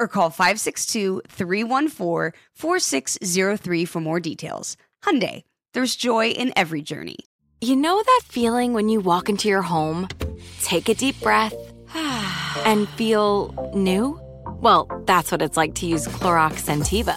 or call 562-314-4603 for more details. Hyundai, there's joy in every journey. You know that feeling when you walk into your home, take a deep breath, and feel new? Well, that's what it's like to use Clorox Scentiva.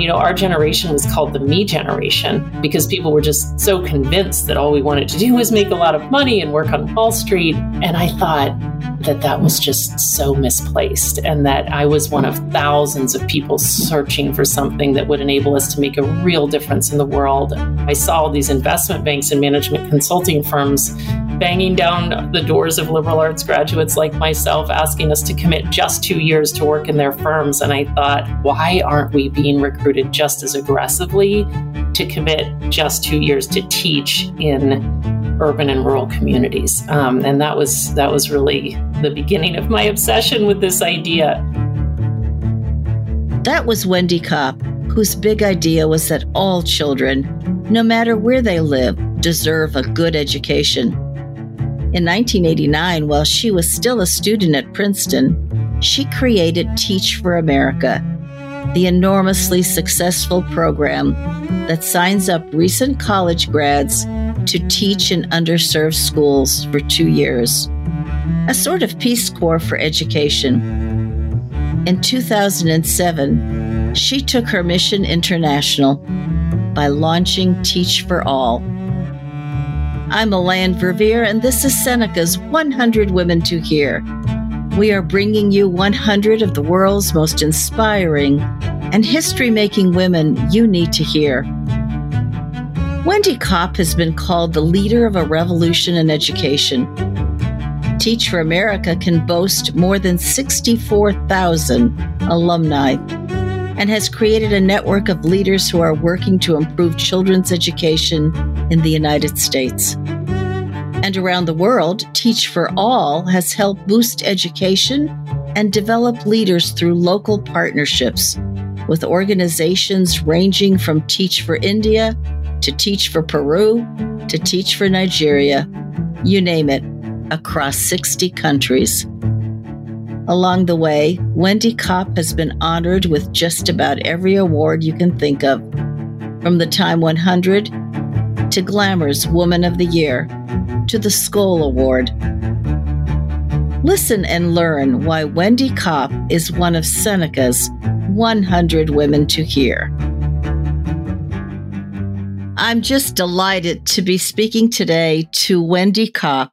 You know, our generation was called the me generation because people were just so convinced that all we wanted to do was make a lot of money and work on Wall Street. And I thought that that was just so misplaced and that I was one of thousands of people searching for something that would enable us to make a real difference in the world. I saw all these investment banks and management consulting firms banging down the doors of liberal arts graduates like myself, asking us to commit just two years to work in their firms. And I thought, why aren't we being recruited just as aggressively to commit just two years to teach in urban and rural communities? Um, and that was that was really the beginning of my obsession with this idea. That was Wendy Kopp, whose big idea was that all children, no matter where they live, deserve a good education. In 1989, while she was still a student at Princeton, she created Teach for America, the enormously successful program that signs up recent college grads to teach in underserved schools for two years, a sort of Peace Corps for education. In 2007, she took her mission international by launching Teach for All I'm Melanne Verveer, and this is Seneca's 100 Women to Hear. We are bringing you 100 of the world's most inspiring and history making women you need to hear. Wendy Kopp has been called the leader of a revolution in education. Teach for America can boast more than 64,000 alumni and has created a network of leaders who are working to improve children's education in the United States. And around the world, Teach for All has helped boost education and develop leaders through local partnerships with organizations ranging from Teach for India to Teach for Peru to Teach for Nigeria, you name it, across 60 countries. Along the way, Wendy Kopp has been honored with just about every award you can think of, from the Time 100 to Glamour's Woman of the Year to the Skoll Award. Listen and learn why Wendy Kopp is one of Seneca's 100 Women to Hear. I'm just delighted to be speaking today to Wendy Kopp,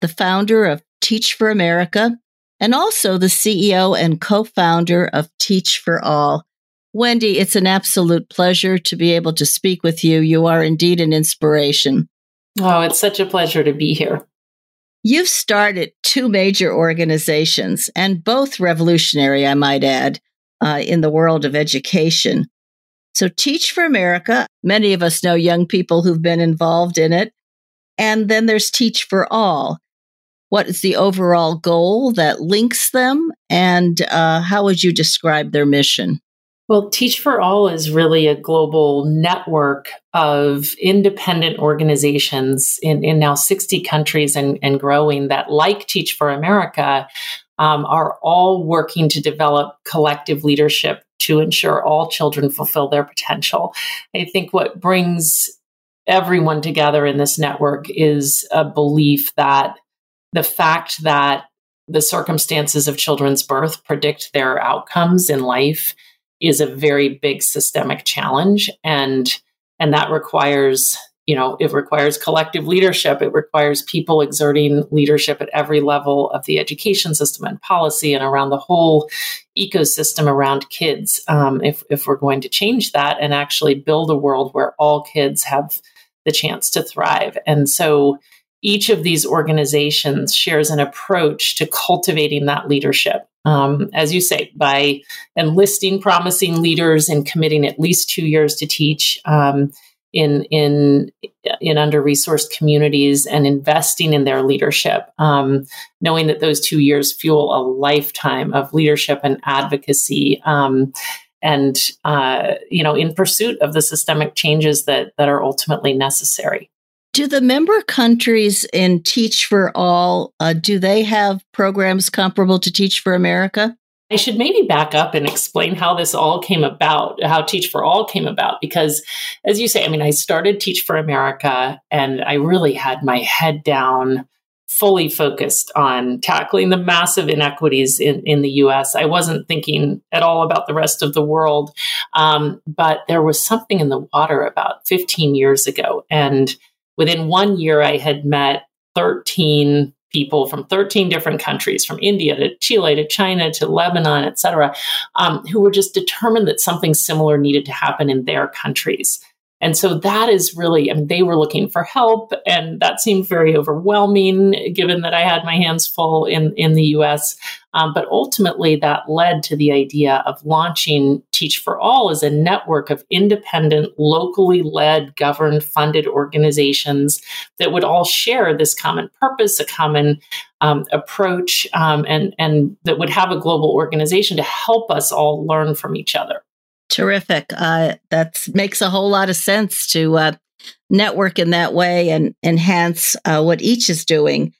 the founder of Teach for America and also the CEO and co founder of Teach for All. Wendy, it's an absolute pleasure to be able to speak with you. You are indeed an inspiration. Oh, it's such a pleasure to be here. You've started two major organizations, and both revolutionary, I might add, uh, in the world of education. So, Teach for America, many of us know young people who've been involved in it. And then there's Teach for All. What is the overall goal that links them? And uh, how would you describe their mission? Well, Teach for All is really a global network of independent organizations in, in now 60 countries and, and growing that, like Teach for America, um, are all working to develop collective leadership to ensure all children fulfill their potential. I think what brings everyone together in this network is a belief that the fact that the circumstances of children's birth predict their outcomes in life is a very big systemic challenge. And and that requires you know it requires collective leadership. It requires people exerting leadership at every level of the education system and policy and around the whole ecosystem around kids um, if, if we're going to change that and actually build a world where all kids have the chance to thrive. And so each of these organizations shares an approach to cultivating that leadership. Um, as you say, by enlisting promising leaders and committing at least two years to teach um, in in in under resourced communities and investing in their leadership, um, knowing that those two years fuel a lifetime of leadership and advocacy. Um, and uh, you know, in pursuit of the systemic changes that that are ultimately necessary. Do the member countries in Teach for All uh, do they have programs comparable to Teach for America? I should maybe back up and explain how this all came about, how Teach for All came about, because as you say, I mean, I started Teach for America and I really had my head down, fully focused on tackling the massive inequities in, in the US. I wasn't thinking at all about the rest of the world. Um, but there was something in the water about 15 years ago. And within one year, I had met 13 people from 13 different countries, from India to Chile to China to Lebanon, et cetera, um, who were just determined that something similar needed to happen in their countries. And so that is really, I mean, they were looking for help, and that seemed very overwhelming given that I had my hands full in, in the US. Um, but ultimately, that led to the idea of launching Teach for All as a network of independent, locally led, governed, funded organizations that would all share this common purpose, a common um, approach, um, and, and that would have a global organization to help us all learn from each other. Terrific. Uh, that makes a whole lot of sense to uh, network in that way and enhance uh, what each is doing.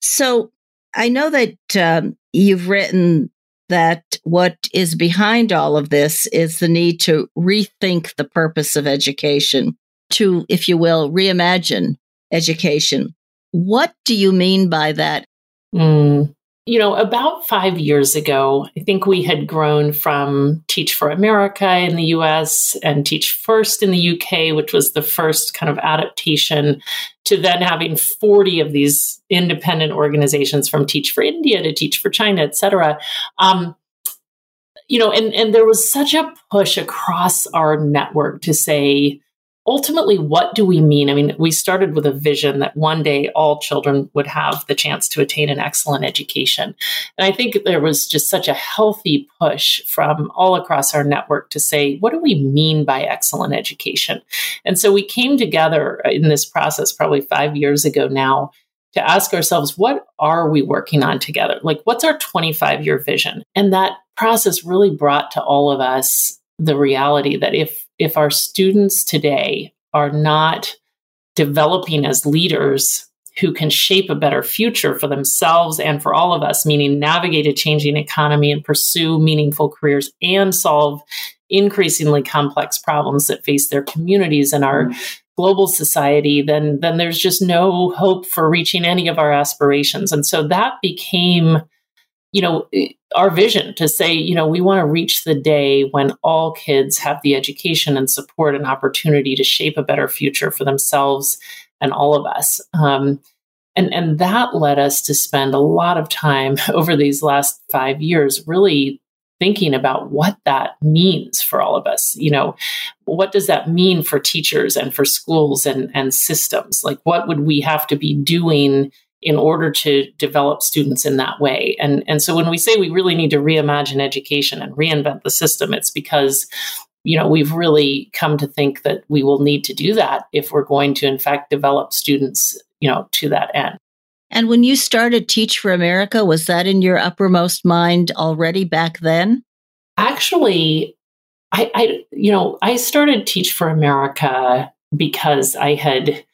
So I know that um, you've written that what is behind all of this is the need to rethink the purpose of education, to, if you will, reimagine education. What do you mean by that? Mm you know, about five years ago, I think we had grown from Teach for America in the US and Teach First in the UK, which was the first kind of adaptation, to then having 40 of these independent organizations from Teach for India to Teach for China, et cetera. Um, you know, and, and there was such a push across our network to say, ultimately, what do we mean? I mean, we started with a vision that one day all children would have the chance to attain an excellent education. And I think there was just such a healthy push from all across our network to say, what do we mean by excellent education? And so we came together in this process probably five years ago now to ask ourselves, what are we working on together? Like, what's our 25 year vision? And that process really brought to all of us the reality that if if our students today are not developing as leaders who can shape a better future for themselves and for all of us, meaning navigate a changing economy and pursue meaningful careers and solve increasingly complex problems that face their communities and our global society, then, then there's just no hope for reaching any of our aspirations. And so that became you know, our vision to say, you know, we want to reach the day when all kids have the education and support and opportunity to shape a better future for themselves and all of us. Um, and, and that led us to spend a lot of time over these last five years really thinking about what that means for all of us. You know, what does that mean for teachers and for schools and, and systems? Like, what would we have to be doing in order to develop students in that way. And, and so when we say we really need to reimagine education and reinvent the system, it's because you know we've really come to think that we will need to do that if we're going to in fact develop students you know, to that end. And when you started Teach for America, was that in your uppermost mind already back then? Actually, I, I you know, I started Teach for America because I had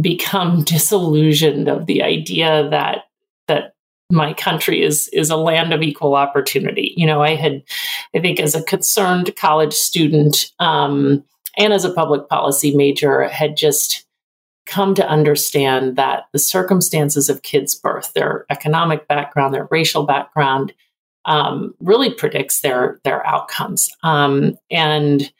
become disillusioned of the idea that that my country is is a land of equal opportunity. You know, I had, I think, as a concerned college student um, and as a public policy major, had just come to understand that the circumstances of kids' birth, their economic background, their racial background, um, really predicts their their outcomes. Um, and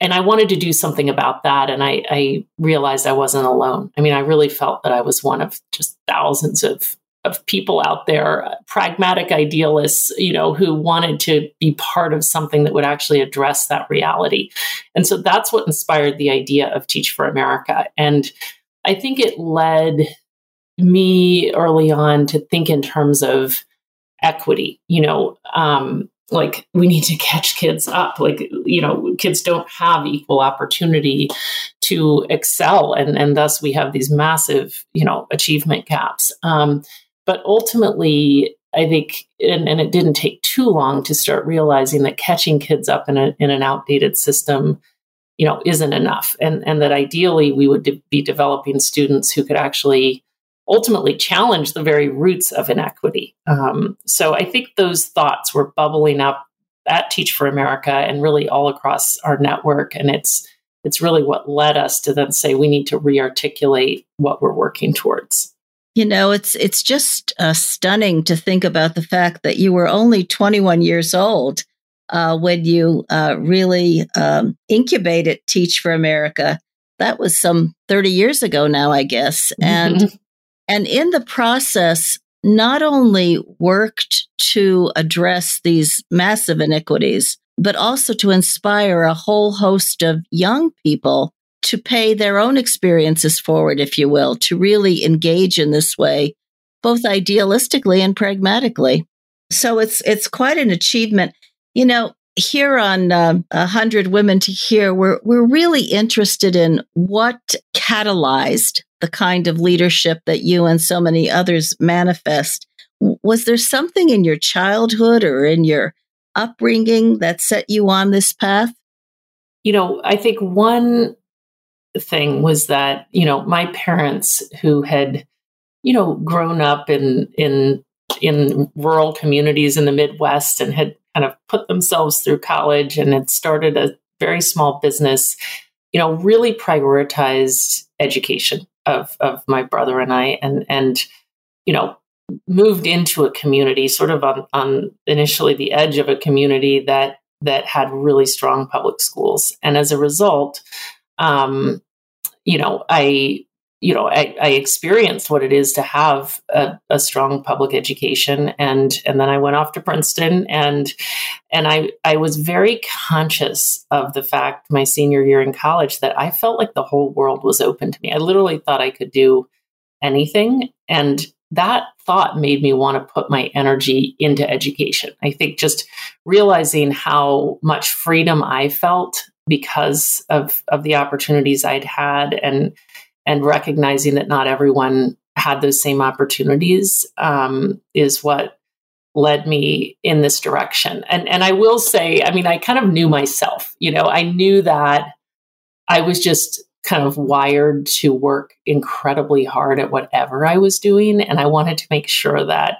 and I wanted to do something about that. And I, I realized I wasn't alone. I mean, I really felt that I was one of just thousands of of people out there, pragmatic idealists, you know, who wanted to be part of something that would actually address that reality. And so that's what inspired the idea of Teach for America. And I think it led me early on to think in terms of equity, you know, um, like we need to catch kids up. Like you know kids don't have equal opportunity to excel and and thus we have these massive you know achievement gaps. Um, but ultimately i think and, and, it didn't take too long to start realizing that catching kids up in, a, in an outdated system you know isn't enough. And and that ideally we would de- be developing students who could actually ultimately challenge the very roots of inequity. Um, so I think those thoughts were bubbling up at Teach for America and really all across our network. And it's it's really what led us to then say we need to rearticulate what we're working towards. You know, it's it's just uh, stunning to think about the fact that you were only 21 years old uh, when you uh, really um, incubated Teach for America. That was some 30 years ago now, I guess. And mm-hmm. And in the process, not only worked to address these massive inequities, but also to inspire a whole host of young people to pay their own experiences forward, if you will, to really engage in this way, both idealistically and pragmatically. So it's it's quite an achievement. You know, here on um, uh, hundred women to hear, we're we're really interested in what catalyzed the kind of leadership that you and so many others manifest. Was there something in your childhood or in your upbringing that set you on this path? You know, I think one thing was that, you know, my parents who had, you know, grown up in in in rural communities in the Midwest and had kind of put themselves through college and had started a very small business, you know, really prioritized education of of my brother and I, and and you know moved into a community, sort of on on initially the edge of a community that that had really strong public schools, and as a result, um, you know, I you know I, I, experienced what it is to have a, a, strong public education and and then i went off to princeton and and i i was very conscious of the fact my senior year in college that i felt like the whole world was open to me. I literally thought i could do anything and that thought made me want to put my energy into education. I think just realizing how much freedom i felt because of of the opportunities i'd had and and recognizing that not everyone had those same opportunities um, is what led me in this direction. And and I will say, I mean, I kind of knew myself. You know, I knew that I was just kind of wired to work incredibly hard at whatever I was doing, and I wanted to make sure that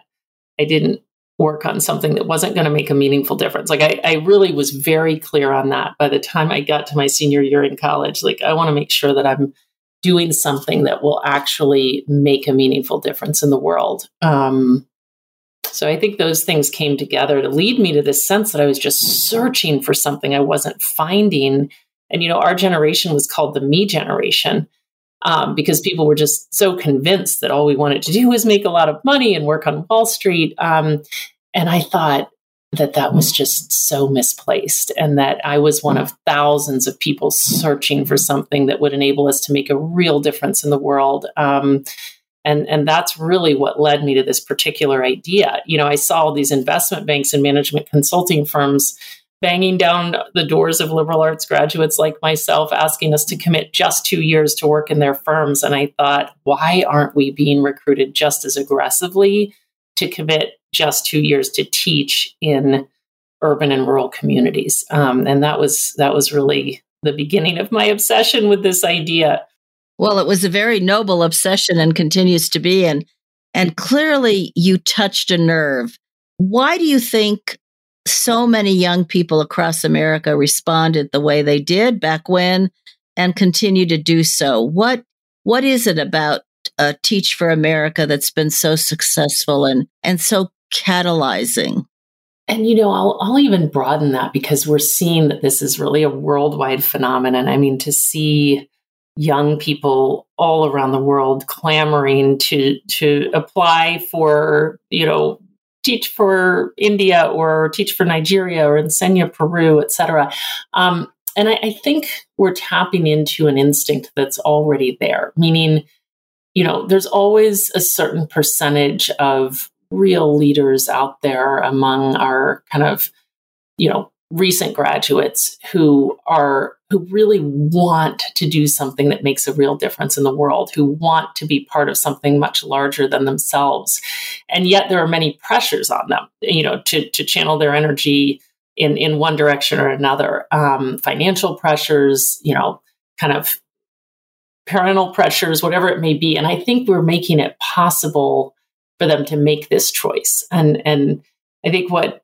I didn't work on something that wasn't going to make a meaningful difference. Like I, I really was very clear on that by the time I got to my senior year in college. Like I want to make sure that I'm doing something that will actually make a meaningful difference in the world. Um, so I think those things came together to lead me to this sense that I was just searching for something I wasn't finding. And, you know, our generation was called the me generation um, because people were just so convinced that all we wanted to do was make a lot of money and work on Wall Street. Um, and I thought, that that was just so misplaced and that I was one of thousands of people searching for something that would enable us to make a real difference in the world. Um, and, and that's really what led me to this particular idea. You know, I saw these investment banks and management consulting firms banging down the doors of liberal arts graduates like myself, asking us to commit just two years to work in their firms. And I thought, why aren't we being recruited just as aggressively to commit just two years to teach in urban and rural communities? Um, and that was that was really the beginning of my obsession with this idea. Well, it was a very noble obsession and continues to be. And and clearly you touched a nerve. Why do you think so many young people across America responded the way they did back when and continue to do so. What what is it about uh, Teach for America that's been so successful and and so catalyzing? And you know, I'll I'll even broaden that because we're seeing that this is really a worldwide phenomenon. I mean, to see young people all around the world clamoring to to apply for you know teach for India or teach for Nigeria or Enseña Peru, etc. Um, and I, I think we're tapping into an instinct that's already there, meaning, you know, there's always a certain percentage of real leaders out there among our kind of, you know, recent graduates who are who really want to do something that makes a real difference in the world who want to be part of something much larger than themselves. And yet there are many pressures on them you know to to channel their energy in in one direction or another. Um, financial pressures you know kind of parental pressures whatever it may be. And i think we're making it possible for them to make this choice. And and i think what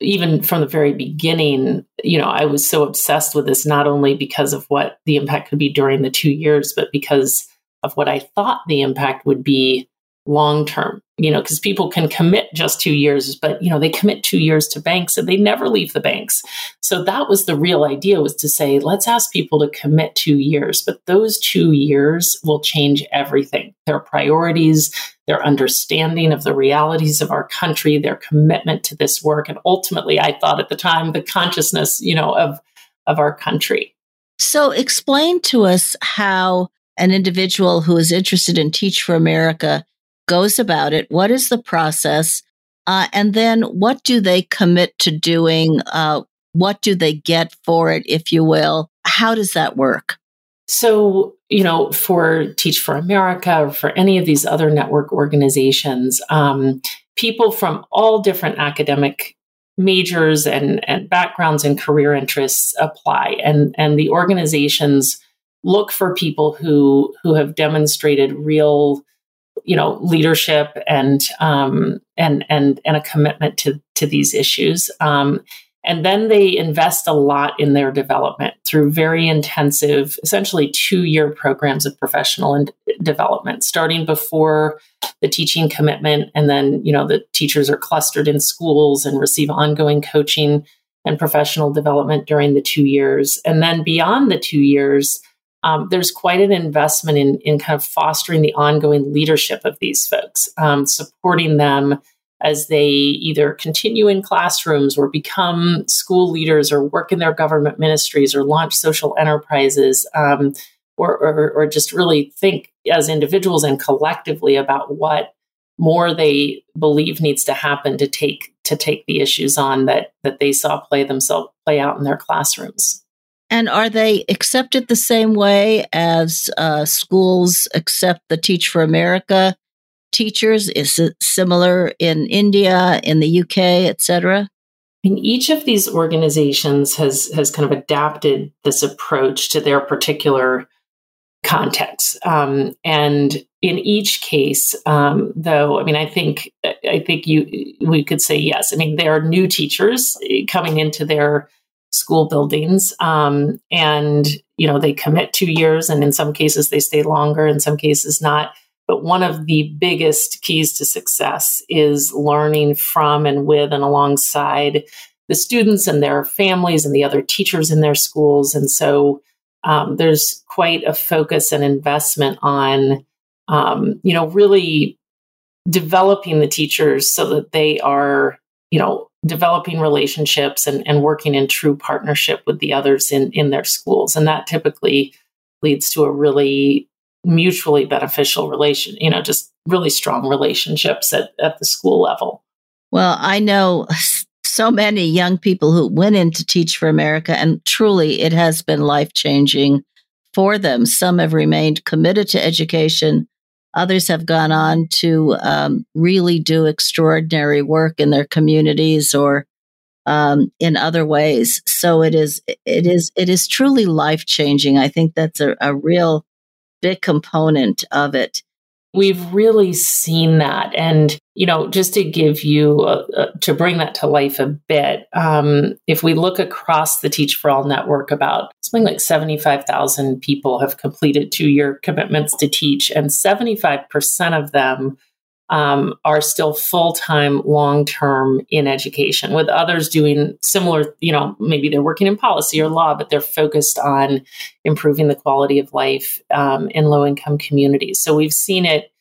even from the very beginning, you know, I was so obsessed with this, not only because of what the impact could be during the two years, but because of what I thought the impact would be long term you know because people can commit just two years but you know they commit two years to banks and they never leave the banks. So that was the real idea was to say let's ask people to commit two years but those two years will change everything. Their priorities their understanding of the realities of our country their commitment to this work and ultimately i thought at the time the consciousness you know of of our country. So explain to us how an individual who is interested in teach for america goes about it? What is the process? Uh, and then what do they commit to doing? Uh, what do they get for it, if you will? How does that work? So, you know, for Teach for America or for any of these other network organizations, um, people from all different academic majors and, and backgrounds and career interests apply. And, and the organizations look for people who, who have demonstrated real you know leadership and um, and and and a commitment to to these issues. Um, and then they invest a lot in their development through very intensive, essentially two year programs of professional and development, starting before the teaching commitment. And then, you know, the teachers are clustered in schools and receive ongoing coaching and professional development during the two years. And then beyond the two years, um, there's quite an investment in, in kind of fostering the ongoing leadership of these folks, um, supporting them as they either continue in classrooms or become school leaders or work in their government ministries or launch social enterprises um, or, or, or just really think as individuals and collectively about what more they believe needs to happen to take to take the issues on that that they saw play themselves play out in their classrooms. And are they accepted the same way as uh, schools accept the Teach for America teachers? Is it similar in India, in the UK, etc.? And each of these organizations has has kind of adapted this approach to their particular context. Um, and in each case, um, though, I mean, I think I think you we could say yes. I mean, there are new teachers coming into their school buildings. Um, and, you know, they commit two years, and in some cases they stay longer, in some cases not. But one of the biggest keys to success is learning from and with and alongside the students and their families and the other teachers in their schools. And so um, there's quite a focus and investment on, um, you know, really developing the teachers so that they are, you know, developing relationships and, and working in true partnership with the others in, in their schools. And that typically leads to a really mutually beneficial relation, you know, just really strong relationships at, at the school level. Well, I know so many young people who went in to teach for America, and truly it has been life changing for them. Some have remained committed to education. Others have gone on to um, really do extraordinary work in their communities or um, in other ways. So it is, it is, it is truly life changing. I think that's a, a real big component of it. We've really seen that. And, you know, just to give you, a, a, to bring that to life a bit, um, if we look across the Teach for All network, about something like 75,000 people have completed two year commitments to teach, and 75% of them um, are still full time, long term in education, with others doing similar, you know, maybe they're working in policy or law, but they're focused on improving the quality of life um, in low income communities. So we've seen it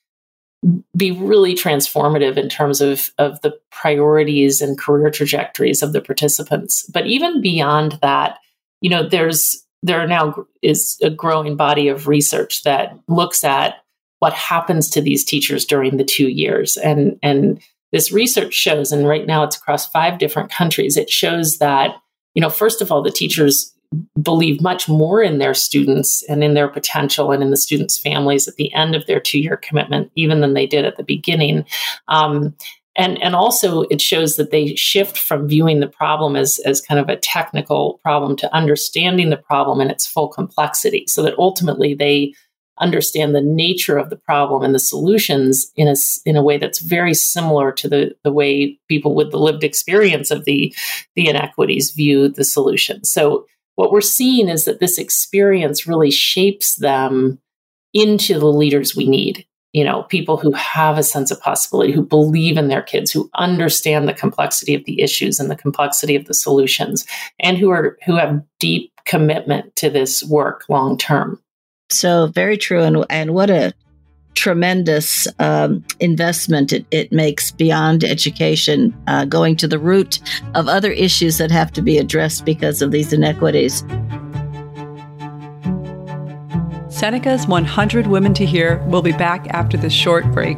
be really transformative in terms of, of the priorities and career trajectories of the participants. But even beyond that, you know, there's there now is a growing body of research that looks at what happens to these teachers during the two years. And, and this research shows, and right now it's across five different countries, it shows that, you know, first of all, the teachers believe much more in their students and in their potential and in the students' families at the end of their two year commitment, even than they did at the beginning. Um, and, and also it shows that they shift from viewing the problem as, as kind of a technical problem to understanding the problem in its full complexity so that ultimately they understand the nature of the problem and the solutions in a, in a way that's very similar to the, the way people with the lived experience of the, the inequities view the solution. So what we're seeing is that this experience really shapes them into the leaders we need. You know, people who have a sense of possibility, who believe in their kids, who understand the complexity of the issues and the complexity of the solutions, and who are who have deep commitment to this work long term. So very true, and and what a tremendous um, investment it, it makes beyond education, uh, going to the root of other issues that have to be addressed because of these inequities. Seneca's 100 Women to Hear will be back after this short break.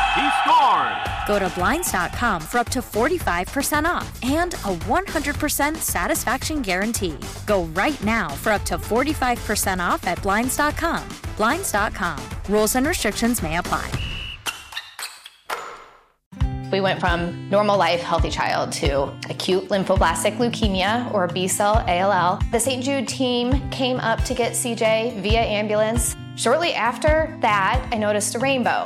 He scored. Go to Blinds.com for up to 45% off and a 100% satisfaction guarantee. Go right now for up to 45% off at Blinds.com. Blinds.com. Rules and restrictions may apply. We went from normal life, healthy child to acute lymphoblastic leukemia or B cell ALL. The St. Jude team came up to get CJ via ambulance. Shortly after that, I noticed a rainbow.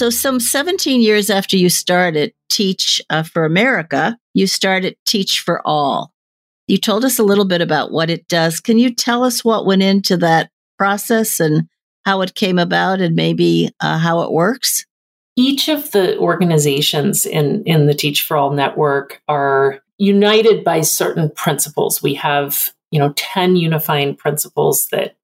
So, some 17 years after you started Teach uh, for America, you started Teach for All. You told us a little bit about what it does. Can you tell us what went into that process and how it came about and maybe uh, how it works? Each of the organizations in, in the Teach for All network are united by certain principles. We have you know 10 unifying principles that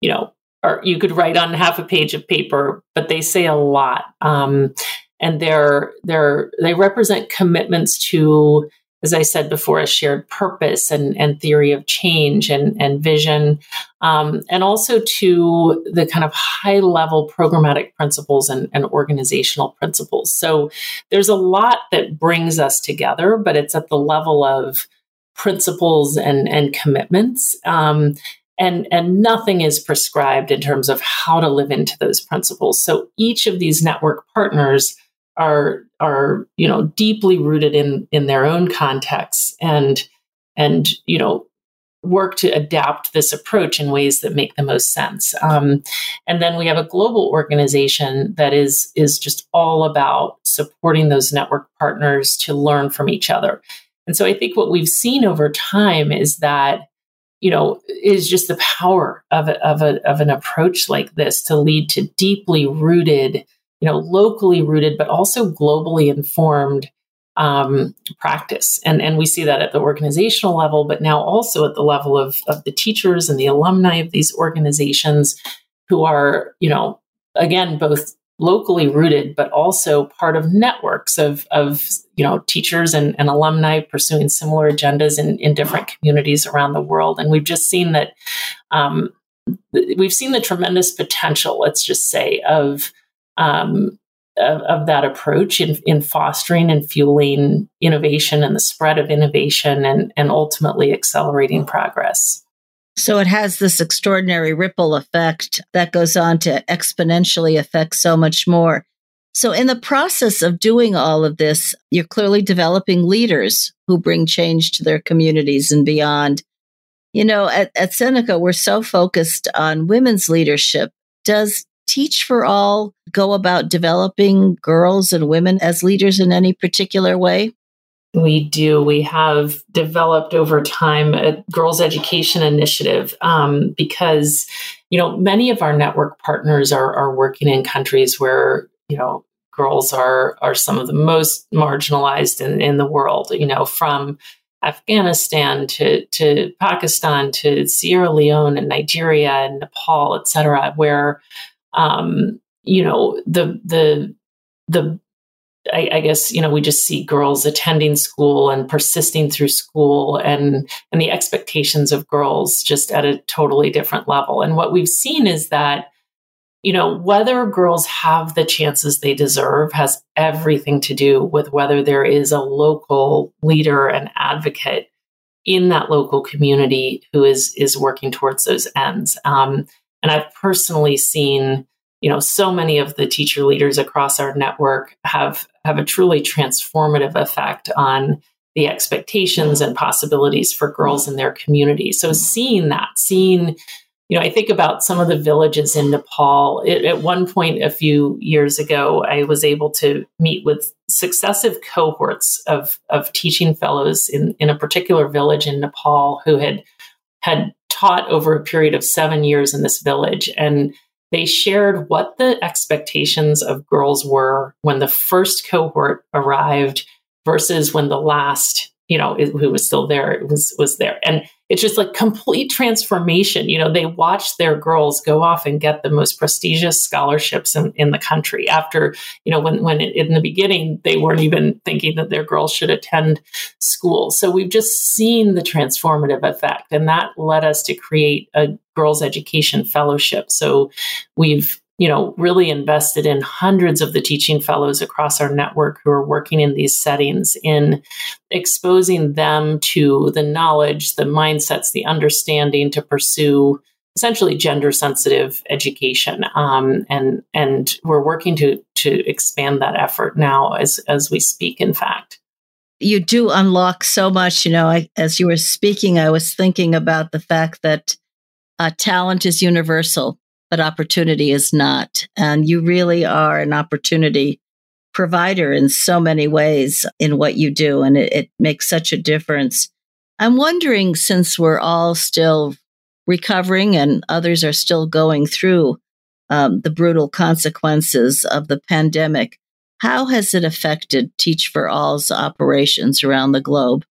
you know or you could write on half a page of paper but they say a lot um, and they're they're they represent commitments to as I said before, a shared purpose and, and theory of change and, and vision, um, and also to the kind of high level programmatic principles and, and, organizational principles. So there's a lot that brings us together, but it's at the level of principles and, and commitments. Um, and, and nothing is prescribed in terms of how to live into those principles. So each of these network partners are are you know deeply rooted in in their own contexts and and you know work to adapt this approach in ways that make the most sense um, and then we have a global organization that is is just all about supporting those network partners to learn from each other and so i think what we've seen over time is that you know is just the power of, a, of, a, of an approach like this to lead to deeply rooted you know, locally rooted, but also globally informed um, practice. And, and we see that at the organizational level, but now also at the level of, of the teachers and the alumni of these organizations who are, you know, again, both locally rooted, but also part of networks of, of you know, teachers and, and alumni pursuing similar agendas in, in different communities around the world. And we've just seen that, um, we've seen the tremendous potential, let's just say, of um, of, of, that approach in, in fostering and fueling innovation and the spread of innovation and, and ultimately accelerating progress. So it has this extraordinary ripple effect that goes on to exponentially affect so much more. So, in the process of doing all of this, you're clearly developing leaders who bring change to their communities and beyond. You know, at, at Seneca, we're so focused on women's leadership. Does Teach for All go about developing girls and women as leaders in any particular way? We do. We have developed over time a girls' education initiative um, because, you know, many of our network partners are, are working in countries where, you know, girls are are some of the most marginalized in, in the world. You know, from Afghanistan to to Pakistan to Sierra Leone and Nigeria and Nepal, et cetera, where um, you know, the the the I, I, guess you know we just see girls attending school and persisting through school and and the expectations of girls just at a totally different level. And what we've seen is that you know whether girls have the chances they deserve has everything to do with whether there is a local leader and advocate in that local community who is is working towards those ends. Um, and I've personally seen, you know, so many of the teacher leaders across our network have have a truly transformative effect on the expectations and possibilities for girls in their community. So seeing that, seeing, you know, I think about some of the villages in Nepal. It, at one point a few years ago, I was able to meet with successive cohorts of of teaching fellows in in a particular village in Nepal who had had taught over a period of seven years in this village. And they shared what the expectations of girls were when the first cohort arrived versus when the last, you know, who was still there was was there. And it's just like complete transformation. You know, they watched their girls go off and get the most prestigious scholarships in, in the country after, you know, when, when it, in the beginning, they weren't even thinking that their girls should attend school. So we've just seen the transformative effect. And that led us to create a girls education fellowship. So we've you know, really invested in hundreds of the teaching fellows across our network who are working in these settings in exposing them to the knowledge, the mindsets, the understanding to pursue essentially gender sensitive education. Um, and and we're working to to expand that effort now as as we speak. In fact you do unlock so much. You know, I, as you were speaking, I was thinking about the fact that uh, talent is universal but opportunity is not. And you really are an opportunity provider in so many ways in what you do. And it, it makes such a difference. I'm wondering, since we're all still recovering and others are still going through um, the brutal consequences of the pandemic, how has it affected Teach for All's operations around the globe?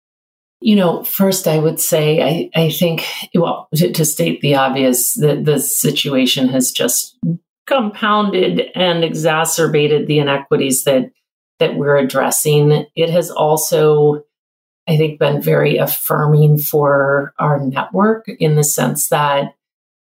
You know, first I would say I, I think well to, to state the obvious that the situation has just compounded and exacerbated the inequities that that we're addressing. It has also, I think, been very affirming for our network in the sense that,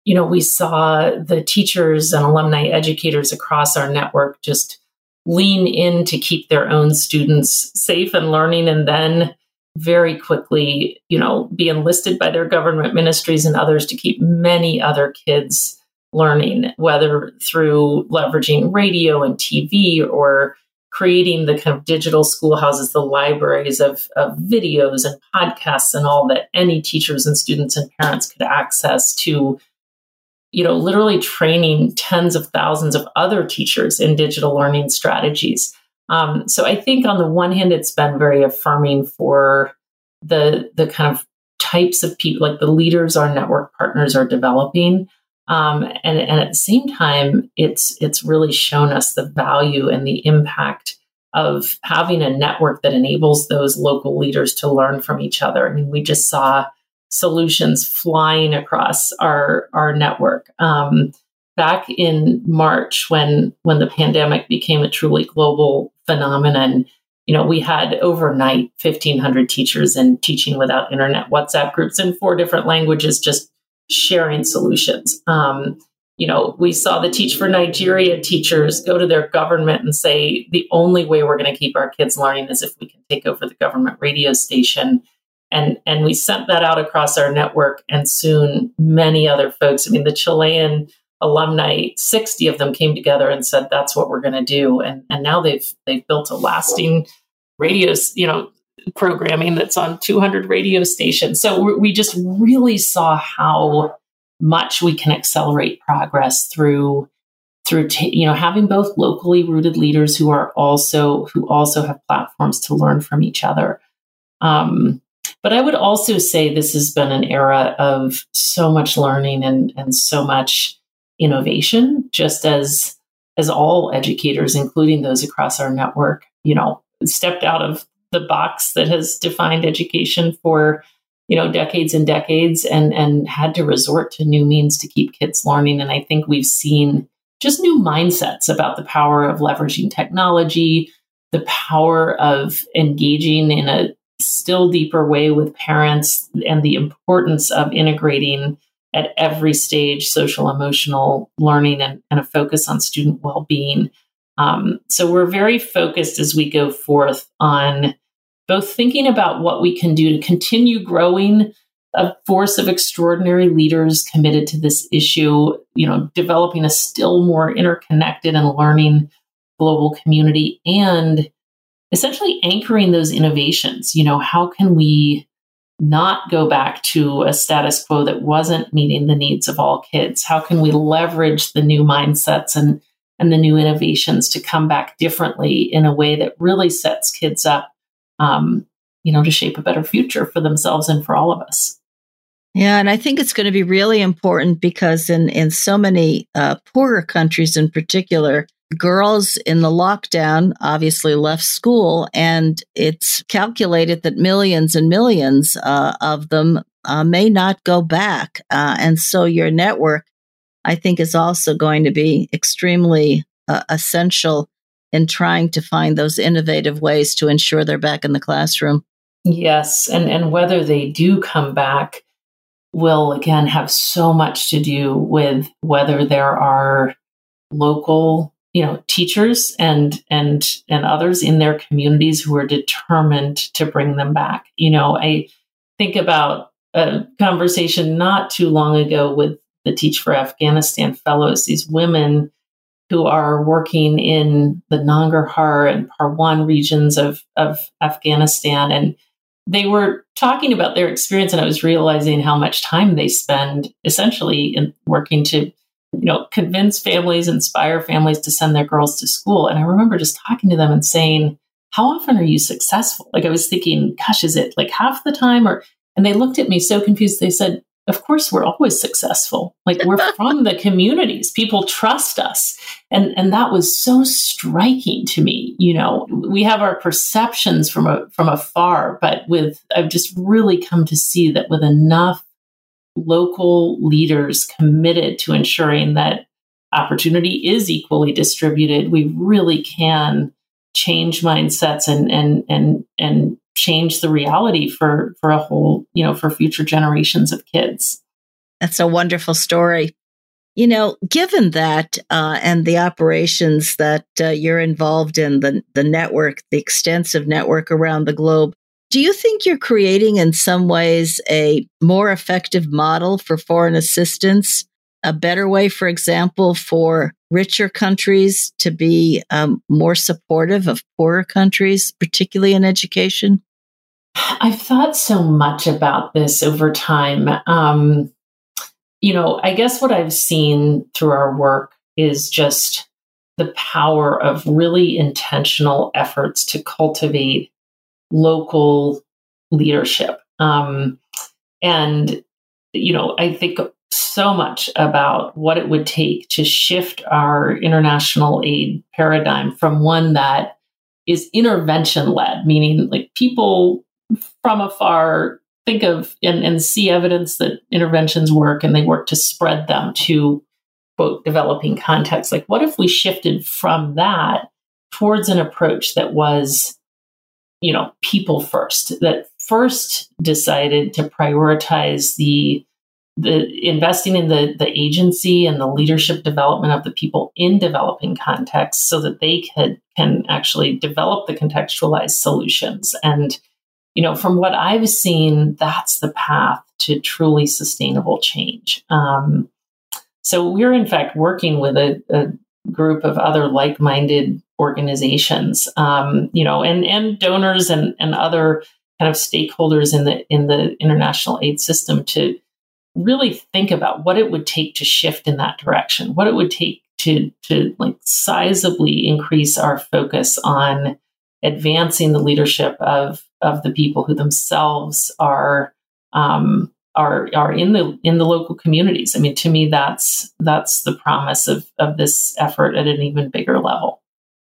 you know, we saw the teachers and alumni educators across our network just lean in to keep their own students safe and learning and then very quickly, you know, be enlisted by their government ministries and others to keep many other kids learning, whether through leveraging radio and TV or creating the kind of digital schoolhouses, the libraries of, of videos and podcasts and all that any teachers and students and parents could access to, you know, literally training tens of thousands of other teachers in digital learning strategies. Um, so I think on the one hand, it's been very affirming for the the kind of types of people, like the leaders our network partners are developing. Um, and, and at the same time, it's it's really shown us the value and the impact of having a network that enables those local leaders to learn from each other. I mean, we just saw solutions flying across our our network. Um, back in March, when when the pandemic became a truly global phenomenon, you know, we had overnight 1,500 teachers in Teaching Without Internet WhatsApp groups in four different languages, just sharing solutions. Um, you know, we saw the Teach for Nigeria teachers go to their government and say the only way we're going to keep our kids learning is if we can take over the government radio station. And, and we sent that out across our network, and soon many other folks. I mean, the Chilean alumni, 60 of them came together and said, that's what we're going to do. And, and now they've, they've built a lasting radio, you know, programming that's on 200 radio stations. So we just really saw how much we can accelerate progress through through t- you know having both locally rooted leaders who are also who also have platforms to learn from each other. Um, but I would also say this has been an era of so much learning and and so much innovation, just as as all educators, including those across our network, you know, stepped out of the box that has defined education for you know decades and decades and and had to resort to new means to keep kids learning. And i think we've seen just new mindsets about the power of leveraging technology the power of engaging in a still deeper way with parents and the importance of integrating at every stage social emotional learning and, and a focus on student well-being um, so we're very focused as we go forth on both thinking about what we can do to continue growing a force of extraordinary leaders committed to this issue, you know, developing a still more interconnected and learning global community and essentially anchoring those innovations. You know, how can we not go back to a status quo that wasn't meeting the needs of all kids? How can we leverage the new mindsets and and the new innovations to come back differently in a way that really sets kids up, um, you know, to shape a better future for themselves and for all of us. Yeah, and I think it's going to be really important because in in so many uh, poorer countries, in particular, girls in the lockdown obviously left school, and it's calculated that millions and millions uh, of them uh, may not go back. Uh, and so your network I think is also going to be extremely uh, essential in trying to find those innovative ways to ensure they're back in the classroom. Yes, and and whether they do come back will again have so much to do with whether there are local you know teachers and and and others in their communities who are determined to bring them back you know i think about a conversation not too long ago with the Teach for Afghanistan fellows, these women who are working in the Nangarhar and Parwan regions of, of Afghanistan. And they were talking about their experience, and I was realizing how much time they spend essentially in working to, you know, convince families, inspire families to send their girls to school. And I remember just talking to them and saying, How often are you successful? Like I was thinking, gosh, is it like half the time or and they looked at me so confused. They said, of course we're always successful like we're from the communities people trust us and and that was so striking to me you know we have our perceptions from a from afar but with i've just really come to see that with enough local leaders committed to ensuring that opportunity is equally distributed we really can change mindsets and and and and change the reality for for a whole you know for future generations of kids. That's a wonderful story. You know given that uh, and the operations that uh, you're involved in the the network the extensive network around the globe do you think you're creating in some ways a more effective model for foreign assistance a better way, for example, for richer countries to be um, more supportive of poorer countries, particularly in education? I've thought so much about this over time. Um, you know, I guess what I've seen through our work is just the power of really intentional efforts to cultivate local leadership. Um, and, you know, I think so much about what it would take to shift our international aid paradigm from one that is intervention led, meaning like people from afar think of and, and see evidence that interventions work and they work to spread them to quote developing contexts. Like, what if we shifted from that towards an approach that was, you know, people first, that first decided to prioritize the the investing in the the agency and the leadership development of the people in developing contexts so that they can can actually develop the contextualized solutions. And you know from what i've seen that's the path to truly sustainable change. Um, so we're in fact working with a, a group of other like-minded organizations um, you know and and donors and and other kind of stakeholders in the in the international aid system to really think about what it would take to shift in that direction, what it would take to to like sizably increase our focus on advancing the leadership of of the people who themselves are um, are are in the in the local communities. I mean, to me, that's that's the promise of of this effort at an even bigger level.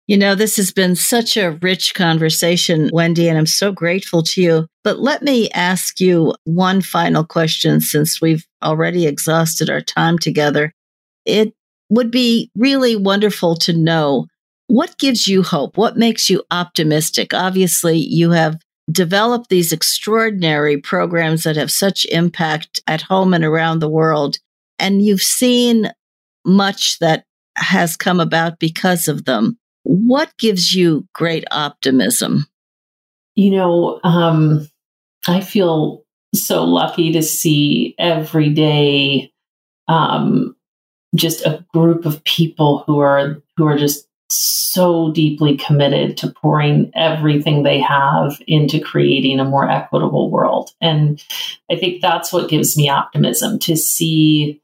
You know, this has been such a rich conversation, Wendy, and I'm so grateful to you. But let me ask you one final question since we've already exhausted our time together. It would be really wonderful to know what gives you hope? What makes you optimistic? Obviously, you have developed these extraordinary programs that have such impact at home and around the world. And you've seen much that has come about because of them. What gives you great optimism? You know, um, I feel so lucky to see every day um, just a group of people who are who are just so deeply committed to pouring everything they have into creating a more equitable world. And I think that's what gives me optimism to see,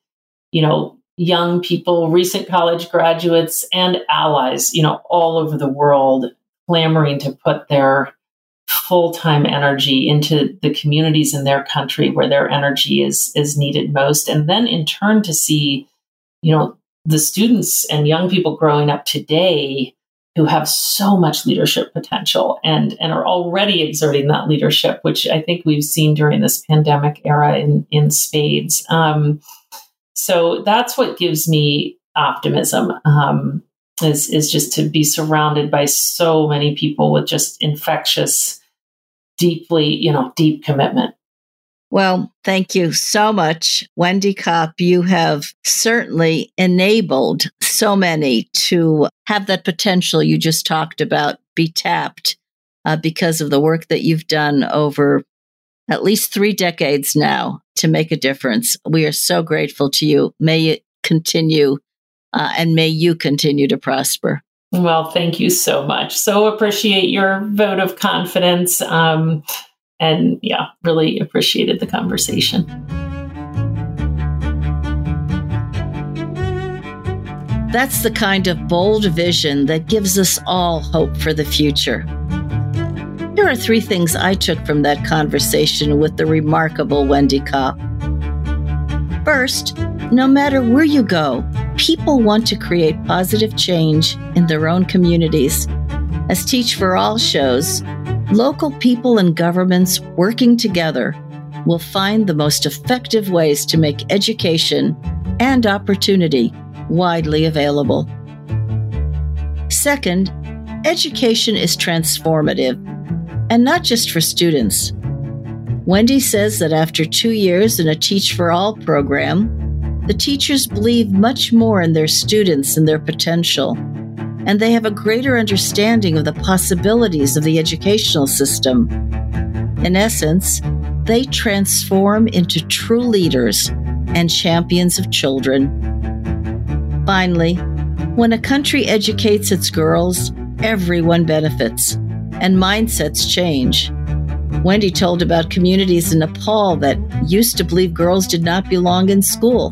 you know, young people, recent college graduates, and allies, you know, all over the world clamoring to put their full time energy into the communities in their country where their energy is is needed most, and then in turn to see, you know, the students and young people growing up today who have so much leadership potential and and are already exerting that leadership, which I think we've seen during this pandemic era in in spades. Um, so that's what gives me optimism. Um, is is just to be surrounded by so many people with just infectious, deeply, you know, deep commitment. Well, thank you so much, Wendy Kopp. You have certainly enabled so many to have that potential you just talked about be tapped uh, because of the work that you've done over at least three decades now to make a difference. We are so grateful to you. May it continue uh, and may you continue to prosper. Well, thank you so much. So appreciate your vote of confidence. Um, and yeah, really appreciated the conversation. That's the kind of bold vision that gives us all hope for the future. Here are three things I took from that conversation with the remarkable Wendy Kopp. First, no matter where you go, people want to create positive change in their own communities. As Teach for All shows, local people and governments working together will find the most effective ways to make education and opportunity widely available. Second, education is transformative, and not just for students. Wendy says that after two years in a Teach for All program, the teachers believe much more in their students and their potential, and they have a greater understanding of the possibilities of the educational system. In essence, they transform into true leaders and champions of children. Finally, when a country educates its girls, everyone benefits, and mindsets change. Wendy told about communities in Nepal that used to believe girls did not belong in school.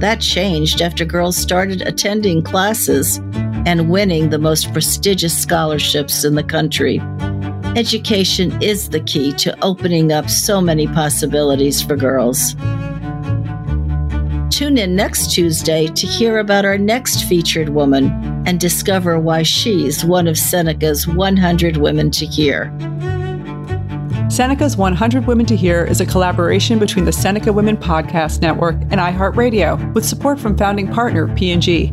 That changed after girls started attending classes and winning the most prestigious scholarships in the country. Education is the key to opening up so many possibilities for girls. Tune in next Tuesday to hear about our next featured woman and discover why she's one of Seneca's 100 Women to Hear. Seneca's 100 Women to Hear is a collaboration between the Seneca Women Podcast Network and iHeartRadio with support from founding partner P&G.